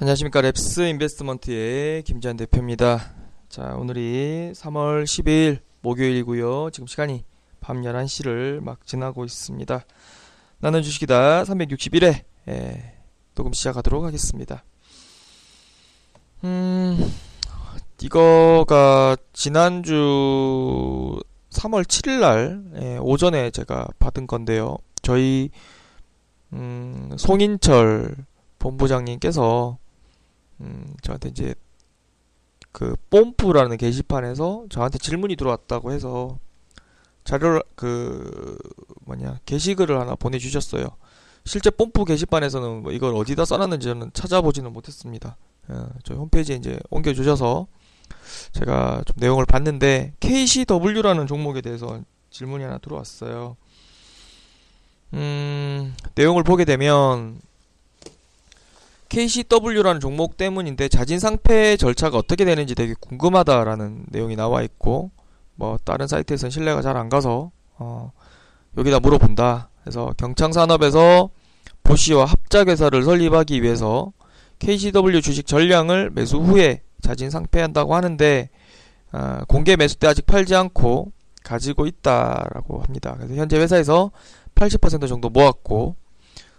안녕하십니까 랩스 인베스트먼트의 김지한 대표입니다. 자 오늘이 3월 12일 목요일이고요. 지금 시간이 밤 11시를 막 지나고 있습니다. 나는 주식이다 361회 예, 녹음 시작하도록 하겠습니다. 음 이거가 지난주 3월 7일날 예, 오전에 제가 받은 건데요. 저희 음, 송인철 본부장님께서 음, 저한테 이제 그 뽐뿌라는 게시판에서 저한테 질문이 들어왔다고 해서 자료를 그 뭐냐 게시글을 하나 보내주셨어요. 실제 뽐뿌 게시판에서는 뭐 이걸 어디다 써놨는지 저는 찾아보지는 못했습니다. 어, 저희 홈페이지에 이제 옮겨주셔서 제가 좀 내용을 봤는데 KCW라는 종목에 대해서 질문이 하나 들어왔어요. 음, 내용을 보게 되면 KCW라는 종목 때문인데 자진 상패 절차가 어떻게 되는지 되게 궁금하다라는 내용이 나와 있고 뭐 다른 사이트에서는 신뢰가 잘 안 가서 어 여기다 물어본다. 그래서 경창산업에서 보시와 합작회사를 설립하기 위해서 KCW 주식 전량을 매수 후에 자진 상패한다고 하는데 어, 공개 매수 때 아직 팔지 않고 가지고 있다라고 합니다. 그래서 현재 회사에서 80% 정도 모았고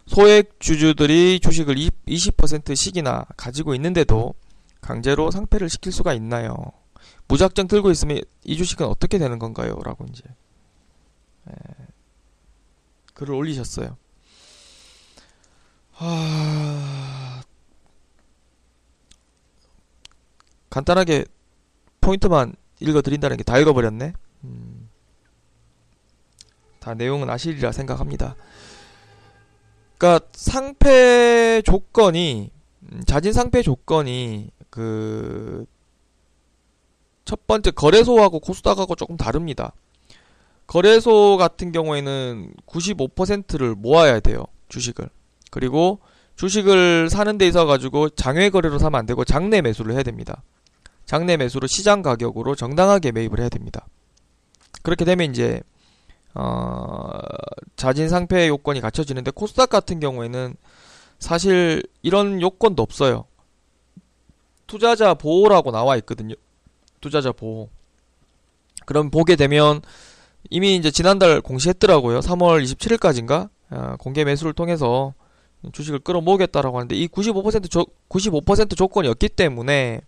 소액 주주들이 주식을 20%씩이나 가지고 있는데도 강제로 상패를 시킬 수가 있나요? 무작정 들고 있으면 이 주식은 어떻게 되는 건가요? 라고 이제 에, 글을 올리셨어요. 하... 간단하게 포인트만 읽어드린다는 게 다 읽어버렸네. 음... 다 내용은 아시리라 생각합니다. 그러니까 상패 조건이 음, 자진 상패 조건이 그 첫 번째 거래소하고 코스닥하고 조금 다릅니다. 거래소 같은 경우에는 95%를 모아야 돼요. 주식을. 그리고 주식을 사는 데 있어 가지고 장외 거래로 사면 안 되고 장내 매수를 해야 됩니다. 장내 매수로 시장 가격으로 정당하게 매입을 해야 됩니다. 그렇게 되면 이제 어, 자진 상패 요건이 갖춰지는데 코스닥 같은 경우에는 사실 이런 요건도 없어요. 투자자 보호라고 나와 있거든요. 투자자 보호. 그럼 보게 되면 이미 이제 지난달 공시했더라고요. 3월 27일까지인가 어, 공개 매수를 통해서 주식을 끌어모으겠다라고 하는데 이 95% 조, 95% 조건이었기 때문에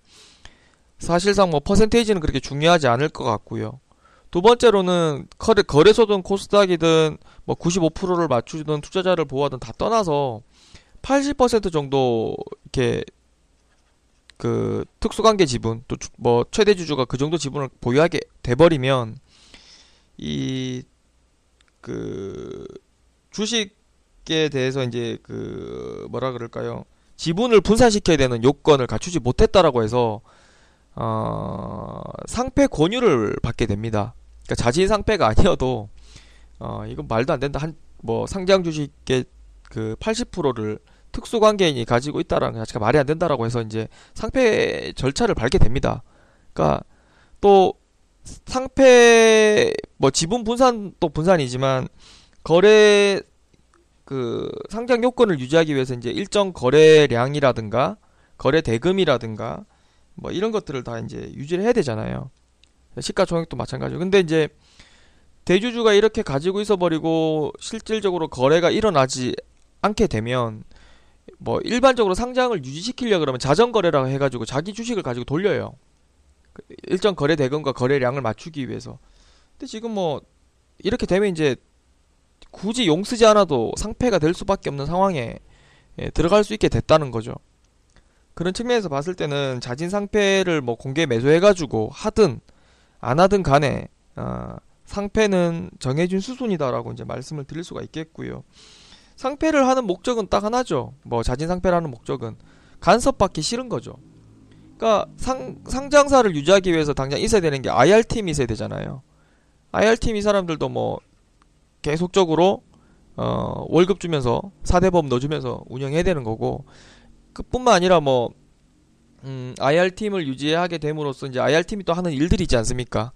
사실상 뭐 퍼센테이지는 그렇게 중요하지 않을 것 같고요. 두 번째로는 거래, 거래 소든 코스닥이든 뭐 95%를 맞추든 투자자를 보호하든 다 떠나서 80% 정도 이렇게 그 특수관계 지분 또 뭐 최대 주주가 그 정도 지분을 보유하게 돼버리면 이 그 주식에 대해서 이제 그 뭐라 그럴까요 지분을 분산시켜야 되는 요건을 갖추지 못했다라고 해서 어 상패 권유를 받게 됩니다. 그러니까 자진 상패가 아니어도 어 이건 말도 안 된다 한 뭐 상장 주식의 그 80%를 특수 관계인이 가지고 있다라는 게 자체가 말이 안 된다라고 해서 이제 상패 절차를 밟게 됩니다. 그러니까 또 상패 뭐 지분 분산도 분산이지만 거래 그 상장 요건을 유지하기 위해서 이제 일정 거래량이라든가 거래 대금이라든가 뭐 이런 것들을 다 이제 유지를 해야 되잖아요. 시가총액도 마찬가지고. 근데 이제 대주주가 이렇게 가지고 있어 버리고 실질적으로 거래가 일어나지 않게 되면 뭐 일반적으로 상장을 유지시키려 그러면 자전 거래라고 해 가지고 자기 주식을 가지고 돌려요. 그 일정 거래 대금과 거래량을 맞추기 위해서. 근데 지금 뭐 이렇게 되면 이제 굳이 용 쓰지 않아도 상패가 될 수밖에 없는 상황에 예, 들어갈 수 있게 됐다는 거죠. 그런 측면에서 봤을 때는 자진 상패를 뭐 공개 매수해가지고 하든 안 하든 간에 어, 상패는 정해진 수순이다라고 이제 말씀을 드릴 수가 있겠고요. 상패를 하는 목적은 딱 하나죠. 뭐 자진 상패를 하는 목적은 간섭받기 싫은 거죠. 그러니까 상 상장사를 유지하기 위해서 당장 있어야 되는 게 IR 팀이 있어야 되잖아요. IR 팀 이 사람들도 뭐 계속적으로 어 월급 주면서 사대보험 넣어주면서 운영해야 되는 거고 그뿐만 아니라 뭐 음, IR 팀을 유지하게 됨으로써 이제 IR 팀이 또 하는 일들이 있지 않습니까?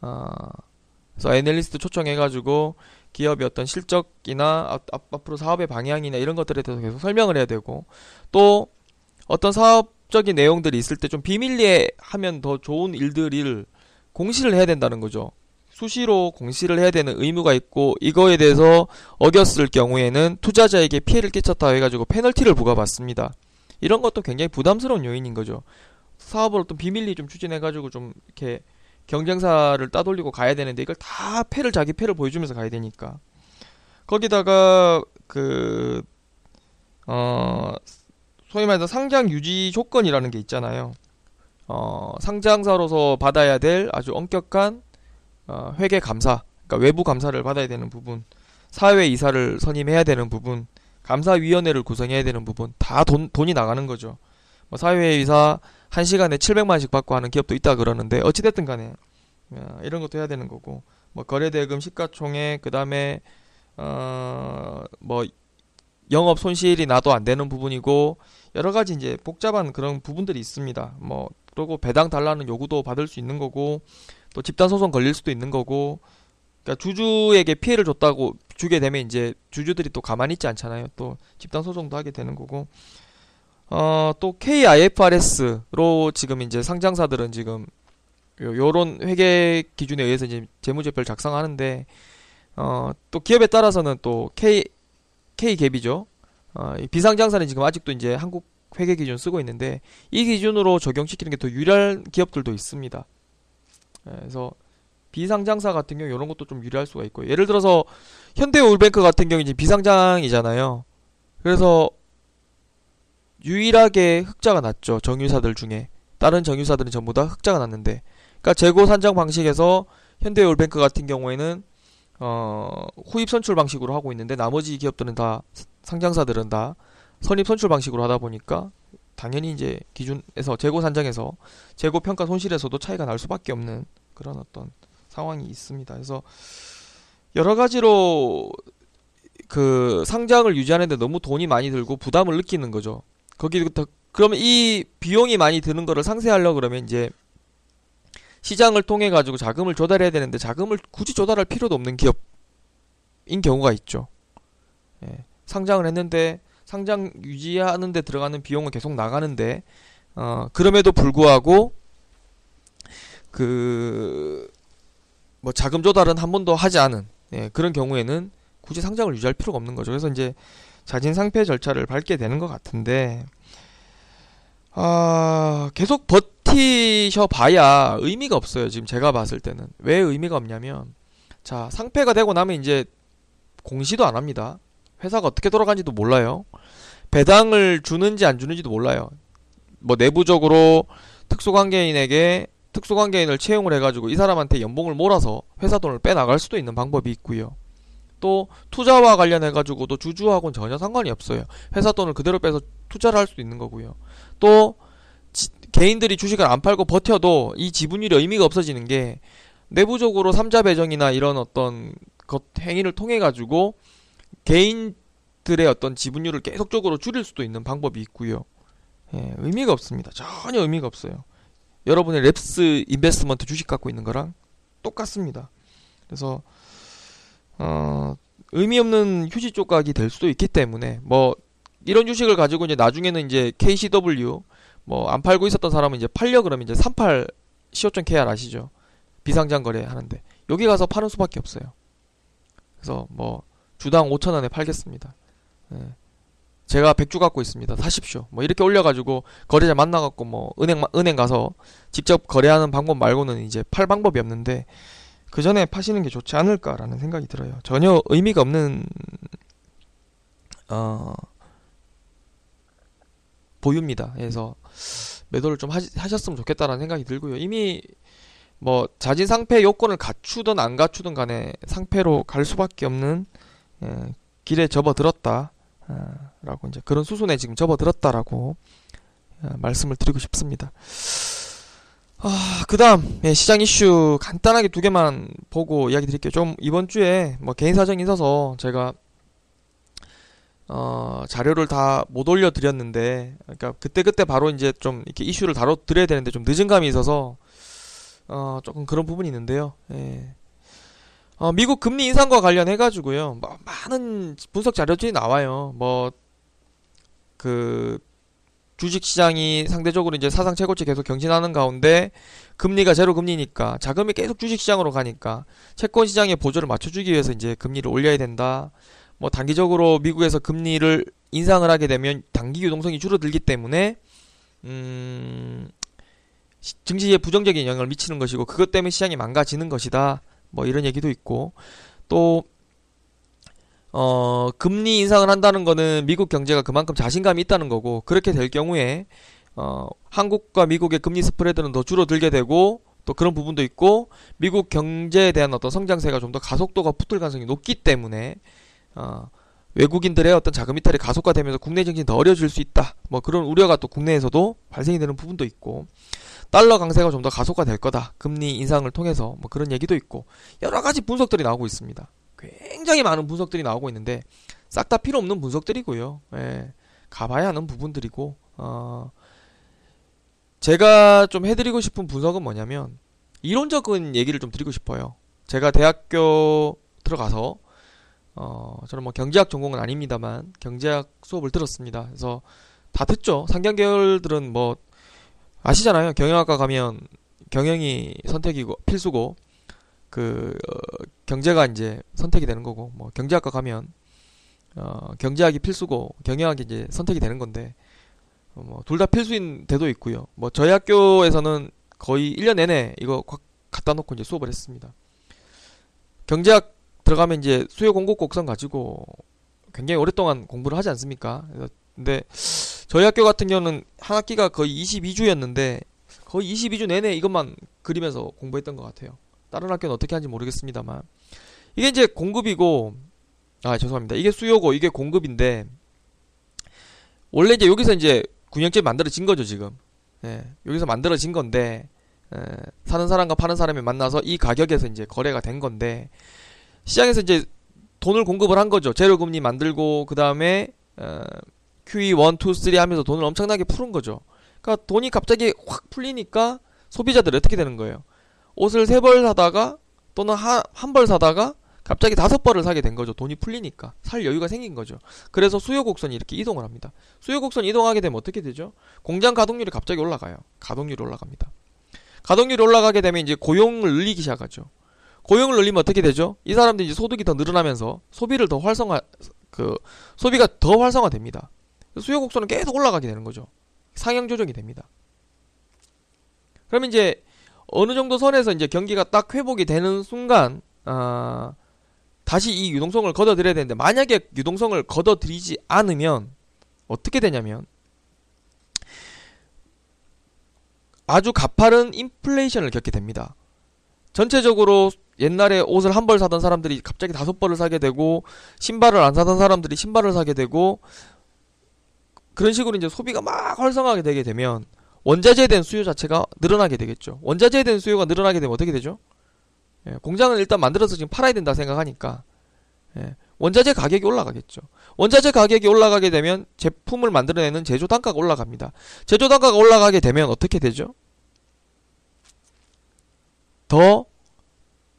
아, 그래서 애널리스트 초청해가지고 기업의 어떤 실적이나 앞, 앞- 앞으로 사업의 방향이나 이런 것들에 대해서 계속 설명을 해야 되고 또 어떤 사업적인 내용들이 있을 때 좀 비밀리에 하면 더 좋은 일들을 공시를 해야 된다는 거죠. 수시로 공시를 해야 되는 의무가 있고 이거에 대해서 어겼을 경우에는 투자자에게 피해를 끼쳤다 해가지고 페널티를 부과받습니다. 이런 것도 굉장히 부담스러운 요인인 거죠. 사업을 어떤 비밀리 좀 추진해가지고 좀 이렇게 경쟁사를 따돌리고 가야 되는데 이걸 다 패를 자기 패를 보여주면서 가야 되니까 거기다가 그 어 소위 말해서 상장 유지 조건이라는 게 있잖아요. 어 상장사로서 받아야 될 아주 엄격한 어, 회계 감사, 그러니까 외부 감사를 받아야 되는 부분, 사회 이사를 선임해야 되는 부분, 감사위원회를 구성해야 되는 부분 다 돈, 돈이 나가는 거죠. 뭐 사회이사 한 시간에 700만씩 받고 하는 기업도 있다 그러는데 어찌됐든 간에 어, 이런 것도 해야 되는 거고 뭐 거래대금 시가총액 그다음에 어뭐 영업 손실이 나도 안 되는 부분이고 여러 가지 이제 복잡한 그런 부분들이 있습니다. 뭐 그리고 배당 달라는 요구도 받을 수 있는 거고 또 집단 소송 걸릴 수도 있는 거고 그러니까 주주에게 피해를 줬다고 주게 되면 이제 주주들이 또 가만히 있지 않잖아요. 또 집단 소송도 하게 되는 거고 어 또 KIFRS로 지금 이제 상장사들은 지금 요- 요런 회계 기준에 의해서 이제 재무제표를 작성하는데 어 또 기업에 따라서는 또 K K 갭이죠. 어, 이 비상장사는 지금 아직도 이제 한국 회계 기준 쓰고 있는데 이 기준으로 적용시키는 게 더 유리한 기업들도 있습니다. 예, 그래서 비상장사 같은 경우 이런 것도 좀 유리할 수가 있고 예를 들어서 현대오일뱅크 같은 경우 이제 비상장이잖아요. 그래서 유일하게 흑자가 났죠. 정유사들 중에. 다른 정유사들은 전부 다 흑자가 났는데. 그러니까 재고 산정 방식에서 현대오일뱅크 같은 경우에는 어 후입 선출 방식으로 하고 있는데 나머지 기업들은 다 상장사들은 다 선입 선출 방식으로 하다 보니까 당연히 이제 기준에서 재고 산정에서 재고 평가 손실에서도 차이가 날 수밖에 없는 그런 어떤 상황이 있습니다. 그래서 여러 가지로 그 상장을 유지하는데 너무 돈이 많이 들고 부담을 느끼는 거죠. 거기부터 그러면 이 비용이 많이 드는 거를 상쇄하려 그러면 이제 시장을 통해 가지고 자금을 조달해야 되는데 자금을 굳이 조달할 필요도 없는 기업인 경우가 있죠. 예, 상장을 했는데 상장 유지하는데 들어가는 비용은 계속 나가는데 어 그럼에도 불구하고 그 뭐 자금 조달은 한 번도 하지 않은 예, 그런 경우에는 굳이 상장을 유지할 필요가 없는 거죠. 그래서 이제 자진 상폐 절차를 밟게 되는 것 같은데 아 계속 버티셔 봐야 의미가 없어요. 지금 제가 봤을 때는 왜 의미가 없냐면 자 상폐가 되고 나면 이제 공시도 안 합니다. 회사가 어떻게 돌아가는지도 몰라요. 배당을 주는지 안 주는지도 몰라요. 뭐 내부적으로 특수관계인에게 특수관계인을 채용을 해가지고 이 사람한테 연봉을 몰아서 회사 돈을 빼나갈 수도 있는 방법이 있고요. 또 투자와 관련해가지고도 주주하고는 전혀 상관이 없어요. 회사 돈을 그대로 빼서 투자를 할 수도 있는 거고요. 또 지- 개인들이 주식을 안 팔고 버텨도 이 지분율이 의미가 없어지는 게 내부적으로 삼자 배정이나 이런 어떤 것 행위를 통해 가지고 개인들의 어떤 지분율을 계속적으로 줄일 수도 있는 방법이 있고요. 예, 의미가 없습니다. 전혀 의미가 없어요. 여러분의 랩스 인베스트먼트 주식 갖고 있는 거랑 똑같습니다. 그래서 어, 의미 없는 휴지 조각이 될 수도 있기 때문에 뭐 이런 주식을 가지고 이제 나중에는 이제 KCW 뭐 안 팔고 있었던 사람은 이제 팔려 그러면 이제 38 CO.KR 아시죠? 비상장 거래 하는데 여기 가서 파는 수밖에 없어요. 그래서 뭐 주당 5천 원에 팔겠습니다. 예. 제가 100주 갖고 있습니다. 사십시오. 뭐 이렇게 올려가지고 거래자 만나갖고 뭐 은행 마- 은행 가서 직접 거래하는 방법 말고는 이제 팔 방법이 없는데 그 전에 파시는 게 좋지 않을까라는 생각이 들어요. 전혀 의미가 없는 어 보유입니다. 그래서 매도를 좀 하시, 하셨으면 좋겠다라는 생각이 들고요. 이미 뭐 자진 상패 요건을 갖추든 안 갖추든 간에 상패로 갈 수밖에 없는 예, 길에 접어들었다. 아, 라고 이제 그런 수순에 지금 접어들었다라고 어, 말씀을 드리고 싶습니다. 아, 그 다음, 예, 시장 이슈 간단하게 두 개만 보고 이야기 드릴게요. 좀 이번 주에 뭐 개인 사정이 있어서 제가 어, 자료를 다 못 올려 드렸는데, 그러니까 그때 그때 바로 이제 좀 이렇게 이슈를 다뤄 드려야 되는데 좀 늦은 감이 있어서, 어, 조금 그런 부분이 있는데요. 예. 어, 미국 금리 인상과 관련해 가지고요, 뭐, 많은 분석 자료들이 나와요. 뭐, 그, 주식 시장이 상대적으로 이제 사상 최고치 계속 경신하는 가운데, 금리가 제로 금리니까, 자금이 계속 주식 시장으로 가니까, 채권 시장의 보조를 맞춰 주기 위해서 이제 금리를 올려야 된다. 뭐 단기적으로 미국에서 금리를 인상을 하게 되면 단기 유동성이 줄어들기 때문에 음 증시에 부정적인 영향을 미치는 것이고 그것 때문에 시장이 망가지는 것이다. 뭐 이런 얘기도 있고 또 어, 금리 인상을 한다는 거는 미국 경제가 그만큼 자신감이 있다는 거고 그렇게 될 경우에 어, 한국과 미국의 금리 스프레드는 더 줄어들게 되고 또 그런 부분도 있고 미국 경제에 대한 어떤 성장세가 좀 더 가속도가 붙을 가능성이 높기 때문에 어, 외국인들의 어떤 자금 이탈이 가속화되면서 국내 증시는 더 어려워질 수 있다. 뭐 그런 우려가 또 국내에서도 발생이 되는 부분도 있고 달러 강세가 좀 더 가속화될 거다. 금리 인상을 통해서 뭐 그런 얘기도 있고 여러 가지 분석들이 나오고 있습니다. 굉장히 많은 분석들이 나오고 있는데 싹 다 필요 없는 분석들이고요. 예, 가봐야 하는 부분들이고 어, 제가 좀 해드리고 싶은 분석은 뭐냐면 이론적인 얘기를 좀 드리고 싶어요. 제가 대학교 들어가서 어, 저는 뭐 경제학 전공은 아닙니다만 경제학 수업을 들었습니다. 그래서 다 듣죠. 상경 계열들은 뭐 아시잖아요. 경영학과 가면 경영이 선택이고 필수고 그 어, 경제가 이제 선택이 되는 거고 뭐 경제학과 가면 어, 경제학이 필수고 경영학이 이제 선택이 되는 건데 어, 뭐둘 다 필수인 데도 있고요. 뭐 저희 학교에서는 거의 1년 내내 이거 갖다 놓고 이제 수업을 했습니다. 경제학 들어가면 이제 수요 공급 곡선 가지고 굉장히 오랫동안 공부를 하지 않습니까? 근데 저희 학교 같은 경우는 한 학기가 거의 22주였는데 거의 22주 내내 이것만 그리면서 공부했던 것 같아요. 다른 학교는 어떻게 하는지 모르겠습니다만 이게 이제 공급이고 아 죄송합니다. 이게 수요고 이게 공급인데 원래 이제 여기서 이제 군영집 만들어진 거죠 지금. 예, 여기서 만들어진 건데 예, 사는 사람과 파는 사람이 만나서 이 가격에서 이제 거래가 된 건데 시장에서 이제 돈을 공급을 한 거죠. 재료금리 만들고 그 다음에 어, QE 1, 2, 3 하면서 돈을 엄청나게 푸른 거죠. 그러니까 돈이 갑자기 확 풀리니까 소비자들이 어떻게 되는 거예요? 옷을 세 벌 사다가 또는 한 벌 사다가 갑자기 다섯 벌을 사게 된 거죠. 돈이 풀리니까 살 여유가 생긴 거죠. 그래서 수요 곡선이 이렇게 이동을 합니다. 수요 곡선 이동하게 되면 어떻게 되죠? 공장 가동률이 갑자기 올라가요. 가동률이 올라갑니다. 가동률이 올라가게 되면 이제 고용을 늘리기 시작하죠. 고용을 늘리면 어떻게 되죠? 이 사람들이 이제 소득이 더 늘어나면서 소비를 더 활성화 그 소비가 더 활성화됩니다. 수요 곡선은 계속 올라가게 되는 거죠. 상향 조정이 됩니다. 그러면 이제 어느 정도 선에서 이제 경기가 딱 회복이 되는 순간 아 다시 이 유동성을 걷어들여야 되는데 만약에 유동성을 걷어들이지 않으면 어떻게 되냐면 아주 가파른 인플레이션을 겪게 됩니다. 전체적으로 옛날에 옷을 한 벌 사던 사람들이 갑자기 다섯 벌을 사게 되고 신발을 안 사던 사람들이 신발을 사게 되고 그런 식으로 이제 소비가 막 활성화하게 되게 되면 원자재에 대한 수요 자체가 늘어나게 되겠죠. 원자재에 대한 수요가 늘어나게 되면 어떻게 되죠? 예, 공장을 일단 만들어서 지금 팔아야 된다 생각하니까 예, 원자재 가격이 올라가겠죠. 원자재 가격이 올라가게 되면 제품을 만들어내는 제조 단가가 올라갑니다. 제조 단가가 올라가게 되면 어떻게 되죠? 더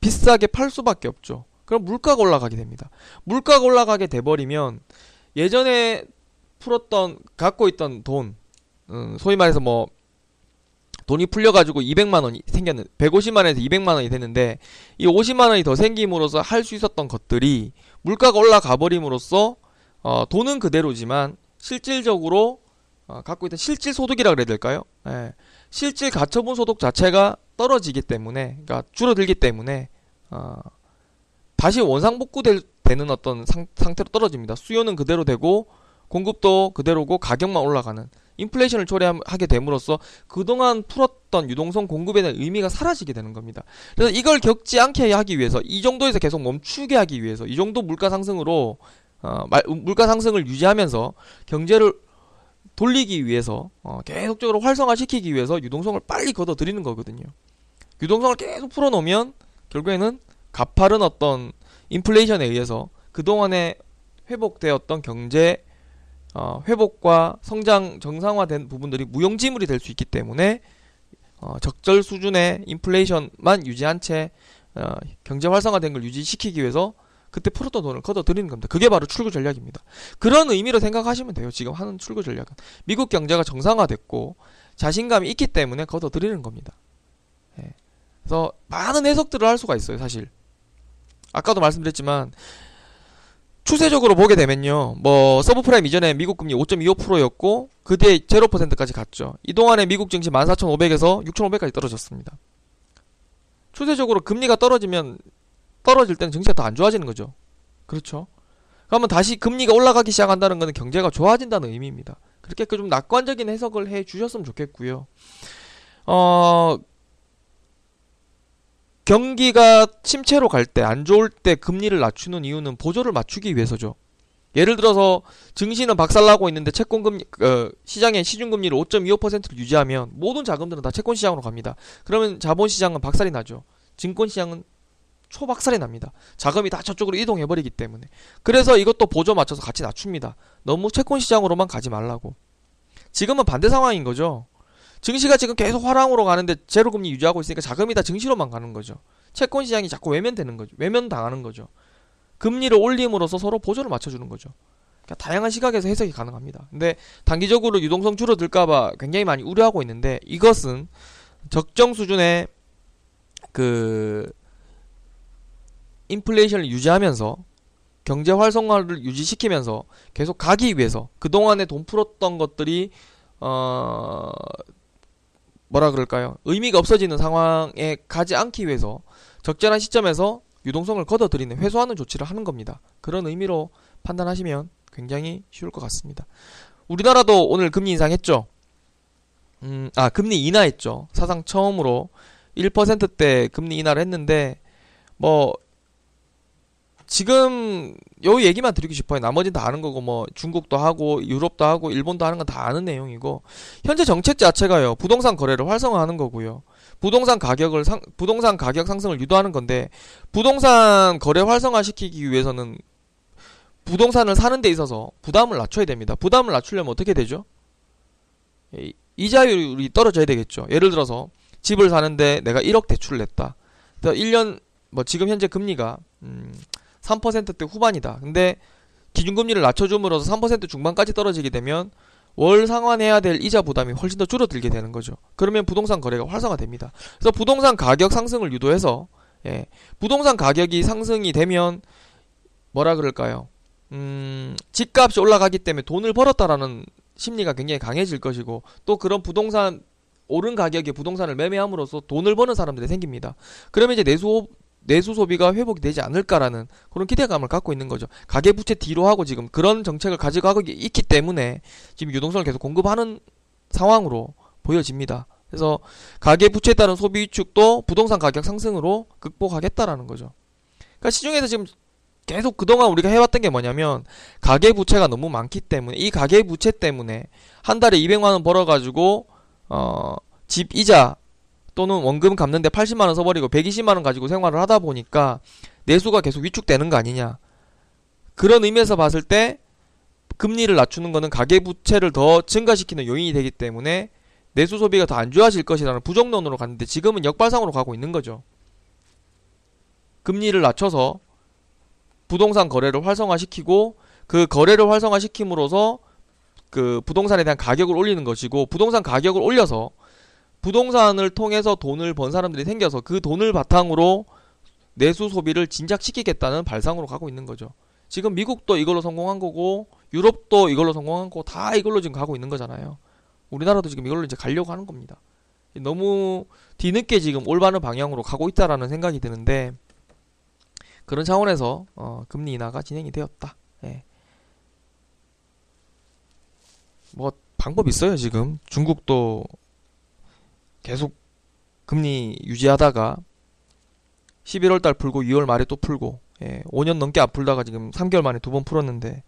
비싸게 팔 수밖에 없죠. 그럼 물가가 올라가게 됩니다. 물가가 올라가게 돼버리면 예전에 풀었던 갖고 있던 돈, 음, 소위 말해서 뭐 돈이 풀려가지고 200만 원이 생겼는 150만 원에서 200만 원이 됐는데 이 50만 원이 더 생김으로써 할 수 있었던 것들이 물가가 올라가 버림으로써 어, 돈은 그대로지만 실질적으로 어, 갖고 있던 실질 소득이라 그래야 될까요? 예. 실질 가처분 소득 자체가 떨어지기 때문에, 그러니까 줄어들기 때문에 어, 다시 원상복구되는 어떤 상, 상태로 떨어집니다. 수요는 그대로 되고 공급도 그대로고 가격만 올라가는 인플레이션을 초래하게 됨으로써 그동안 풀었던 유동성 공급에 대한 의미가 사라지게 되는 겁니다. 그래서 이걸 겪지 않게 하기 위해서 이 정도에서 계속 멈추게 하기 위해서 이 정도 물가 상승으로 어, 물가 상승을 유지하면서 경제를 돌리기 위해서 어, 계속적으로 활성화시키기 위해서 유동성을 빨리 걷어들이는 거거든요. 유동성을 계속 풀어놓으면 결국에는 가파른 어떤 인플레이션에 의해서 그동안에 회복되었던 경제 어, 회복과 성장 정상화된 부분들이 무용지물이 될 수 있기 때문에 어, 적절 수준의 인플레이션만 유지한 채 어, 경제 활성화된 걸 유지시키기 위해서 그때 풀었던 돈을 걷어들이는 겁니다. 그게 바로 출구 전략입니다. 그런 의미로 생각하시면 돼요. 지금 하는 출구 전략은 미국 경제가 정상화됐고 자신감이 있기 때문에 걷어들이는 겁니다. 예. 그래서 많은 해석들을 할 수가 있어요. 사실 아까도 말씀드렸지만 추세적으로 보게 되면요. 뭐 서브프라임 이전에 미국 금리 5.25%였고 그 뒤에 0%까지 갔죠. 이 동안에 미국 증시 14,500에서 6,500까지 떨어졌습니다. 추세적으로 금리가 떨어지면 떨어질 때는 증시가 더 안 좋아지는 거죠. 그렇죠? 그러면 다시 금리가 올라가기 시작한다는 것은 경제가 좋아진다는 의미입니다. 그렇게 그좀 낙관적인 해석을 해 주셨으면 좋겠고요. 어, 경기가 침체로 갈 때, 안 좋을 때 금리를 낮추는 이유는 보조를 맞추기 위해서죠. 예를 들어서 증시는 박살나고 있는데 채권 금리 어, 시장의 시중 금리를 5.25%를 유지하면 모든 자금들은 다 채권 시장으로 갑니다. 그러면 자본 시장은 박살이 나죠. 증권 시장은 초박살이 납니다. 자금이 다 저쪽으로 이동해 버리기 때문에. 그래서 이것도 보조 맞춰서 같이 낮춥니다. 너무 채권 시장으로만 가지 말라고. 지금은 반대 상황인 거죠. 증시가 지금 계속 화랑으로 가는데 제로 금리 유지하고 있으니까 자금이 다 증시로만 가는 거죠. 채권 시장이 자꾸 외면되는 거죠. 외면 당하는 거죠. 금리를 올림으로써 서로 보조를 맞춰주는 거죠. 그러니까 다양한 시각에서 해석이 가능합니다. 근데 단기적으로 유동성 줄어들까봐 굉장히 많이 우려하고 있는데 이것은 적정 수준의 그 인플레이션을 유지하면서 경제 활성화를 유지시키면서 계속 가기 위해서 그동안에 돈 풀었던 것들이 어 뭐라 그럴까요? 의미가 없어지는 상황에 가지 않기 위해서 적절한 시점에서 유동성을 걷어들이는 회수하는 조치를 하는 겁니다. 그런 의미로 판단하시면 굉장히 쉬울 것 같습니다. 우리나라도 오늘 금리 인상했죠. 음, 아 금리 인하했죠. 사상 처음으로 1%대 금리 인하를 했는데 뭐 지금 요 얘기만 드리고 싶어요. 나머지는 다 아는 거고 뭐 중국도 하고 유럽도 하고 일본도 하는 건 다 아는 내용이고 현재 정책 자체가요. 부동산 거래를 활성화하는 거고요. 부동산 가격을 상, 부동산 가격 상승을 유도하는 건데 부동산 거래 활성화시키기 위해서는 부동산을 사는 데 있어서 부담을 낮춰야 됩니다. 부담을 낮추려면 어떻게 되죠? 이자율이 떨어져야 되겠죠. 예를 들어서 집을 사는데 내가 1억 대출을 냈다. 1년 뭐 지금 현재 금리가 음 3%대 후반이다. 근데 기준금리를 낮춰줌으로써 3% 중반까지 떨어지게 되면 월 상환해야 될 이자 부담이 훨씬 더 줄어들게 되는 거죠. 그러면 부동산 거래가 활성화됩니다. 그래서 부동산 가격 상승을 유도해서 예, 부동산 가격이 상승이 되면 뭐라 그럴까요? 음, 집값이 올라가기 때문에 돈을 벌었다라는 심리가 굉장히 강해질 것이고 또 그런 부동산 오른 가격에 부동산을 매매함으로써 돈을 버는 사람들이 생깁니다. 그러면 이제 내수 내수 소비가 회복이 되지 않을까라는 그런 기대감을 갖고 있는 거죠. 가계 부채 뒤로 하고 지금 그런 정책을 가지고 가고 있기 때문에 지금 유동성을 계속 공급하는 상황으로 보여집니다. 그래서 가계 부채에 따른 소비 위축도 부동산 가격 상승으로 극복하겠다라는 거죠. 그러니까 시중에서 지금 계속 그동안 우리가 해왔던 게 뭐냐면 가계 부채가 너무 많기 때문에 이 가계 부채 때문에 한 달에 200만 원 벌어가지고 어 집 이자 또는 원금 갚는데 80만 원 써버리고 120만 원 가지고 생활을 하다 보니까 내수가 계속 위축되는 거 아니냐. 그런 의미에서 봤을 때 금리를 낮추는 거는 가계 부채를 더 증가시키는 요인이 되기 때문에 내수 소비가 더 안 좋아질 것이라는 부정론으로 갔는데 지금은 역발상으로 가고 있는 거죠. 금리를 낮춰서 부동산 거래를 활성화시키고 그 거래를 활성화시킴으로써 그 부동산에 대한 가격을 올리는 것이고 부동산 가격을 올려서 부동산을 통해서 돈을 번 사람들이 생겨서 그 돈을 바탕으로 내수 소비를 진작시키겠다는 발상으로 가고 있는 거죠. 지금 미국도 이걸로 성공한 거고 유럽도 이걸로 성공한 거고 다 이걸로 지금 가고 있는 거잖아요. 우리나라도 지금 이걸로 이제 가려고 하는 겁니다. 너무 뒤늦게 지금 올바른 방향으로 가고 있다라는 생각이 드는데 그런 차원에서 어, 금리 인하가 진행이 되었다. 예. 뭐 방법 있어요 지금 중국도 계속 금리 유지하다가 11월 달 풀고 2월 말에 또 풀고 예, 5년 넘게 안 풀다가 지금 3개월 만에 두 번 풀었는데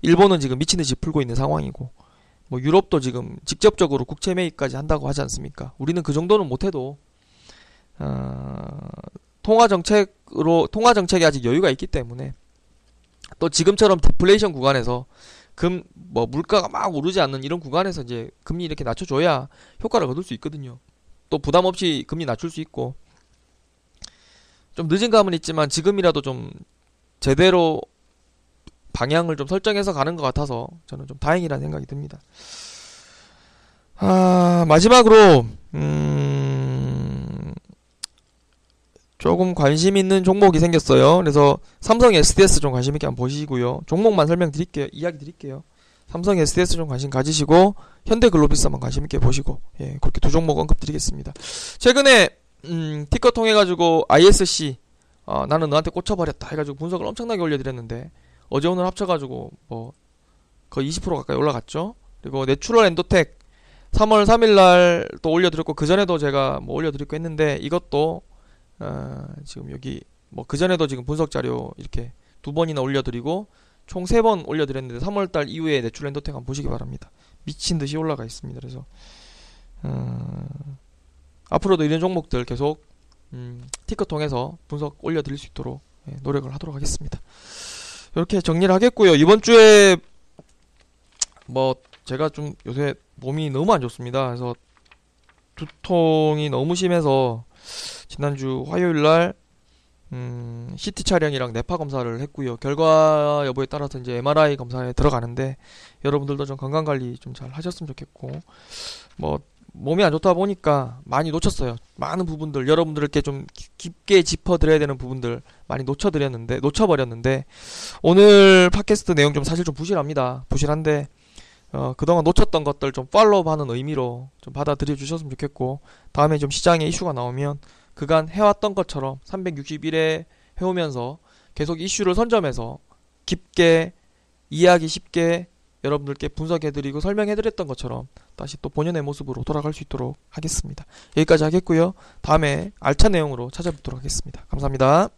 일본은 지금 미친 듯이 풀고 있는 상황이고 뭐 유럽도 지금 직접적으로 국채 매입까지 한다고 하지 않습니까? 우리는 그 정도는 못해도 어, 통화 정책으로 통화 정책에 아직 여유가 있기 때문에 또 지금처럼 디플레이션 구간에서 금 뭐 물가가 막 오르지 않는 이런 구간에서 이제 금리 이렇게 낮춰줘야 효과를 거둘 수 있거든요. 또 부담 없이 금리 낮출 수 있고 좀 늦은 감은 있지만 지금이라도 좀 제대로 방향을 좀 설정해서 가는 것 같아서 저는 좀 다행이라는 생각이 듭니다. 아 마지막으로 음 조금 관심 있는 종목이 생겼어요. 그래서 삼성 SDS 좀 관심 있게 한번 보시고요. 종목만 설명드릴게요. 이야기 드릴게요. 삼성 SDS 좀 관심 가지시고 현대 글로비스 한번 관심 있게 보시고 예, 그렇게 두 종목 언급드리겠습니다. 최근에 음, 티커 통해 가지고 ISC 어, 나는 너한테 꽂혀버렸다 해가지고 분석을 엄청나게 올려드렸는데 어제 오늘 합쳐가지고 뭐 거의 20% 가까이 올라갔죠. 그리고 내추럴 엔도텍 3월 3일날 또 올려드렸고 그 전에도 제가 뭐 올려드렸고 했는데 이것도 어, 지금 여기 뭐 그 전에도 지금 분석 자료 이렇게 두 번이나 올려드리고 총 세 번 올려드렸는데 3월달 이후에 내추럴 엔도텍 한번 보시기 바랍니다. 미친 듯이 올라가 있습니다. 그래서 어, 앞으로도 이런 종목들 계속 음, 티커 통해서 분석 올려드릴 수 있도록 예, 노력을 하도록 하겠습니다. 이렇게 정리를 하겠고요. 이번 주에 뭐 제가 좀 요새 몸이 너무 안 좋습니다. 그래서 두통이 너무 심해서 지난주 화요일 날 음, CT 촬영이랑 뇌파 검사를 했고요. 결과 여부에 따라서 이제 MRI 검사에 들어가는데 여러분들도 좀 건강 관리 좀 잘 하셨으면 좋겠고 뭐 몸이 안 좋다 보니까 많이 놓쳤어요. 많은 부분들 여러분들께 좀 깊게 짚어 드려야 되는 부분들 많이 놓쳐 드렸는데 놓쳐 버렸는데 오늘 팟캐스트 내용 좀 사실 좀 부실합니다. 부실한데 어, 그동안 놓쳤던 것들 좀 팔로우하는 의미로 좀 받아들여 주셨으면 좋겠고 다음에 좀 시장에 이슈가 나오면 그간 해왔던 것처럼 361회 해오면서 계속 이슈를 선점해서 깊게 이해하기 쉽게 여러분들께 분석해드리고 설명해드렸던 것처럼 다시 또 본연의 모습으로 돌아갈 수 있도록 하겠습니다. 여기까지 하겠고요. 다음에 알찬 내용으로 찾아뵙도록 하겠습니다. 감사합니다.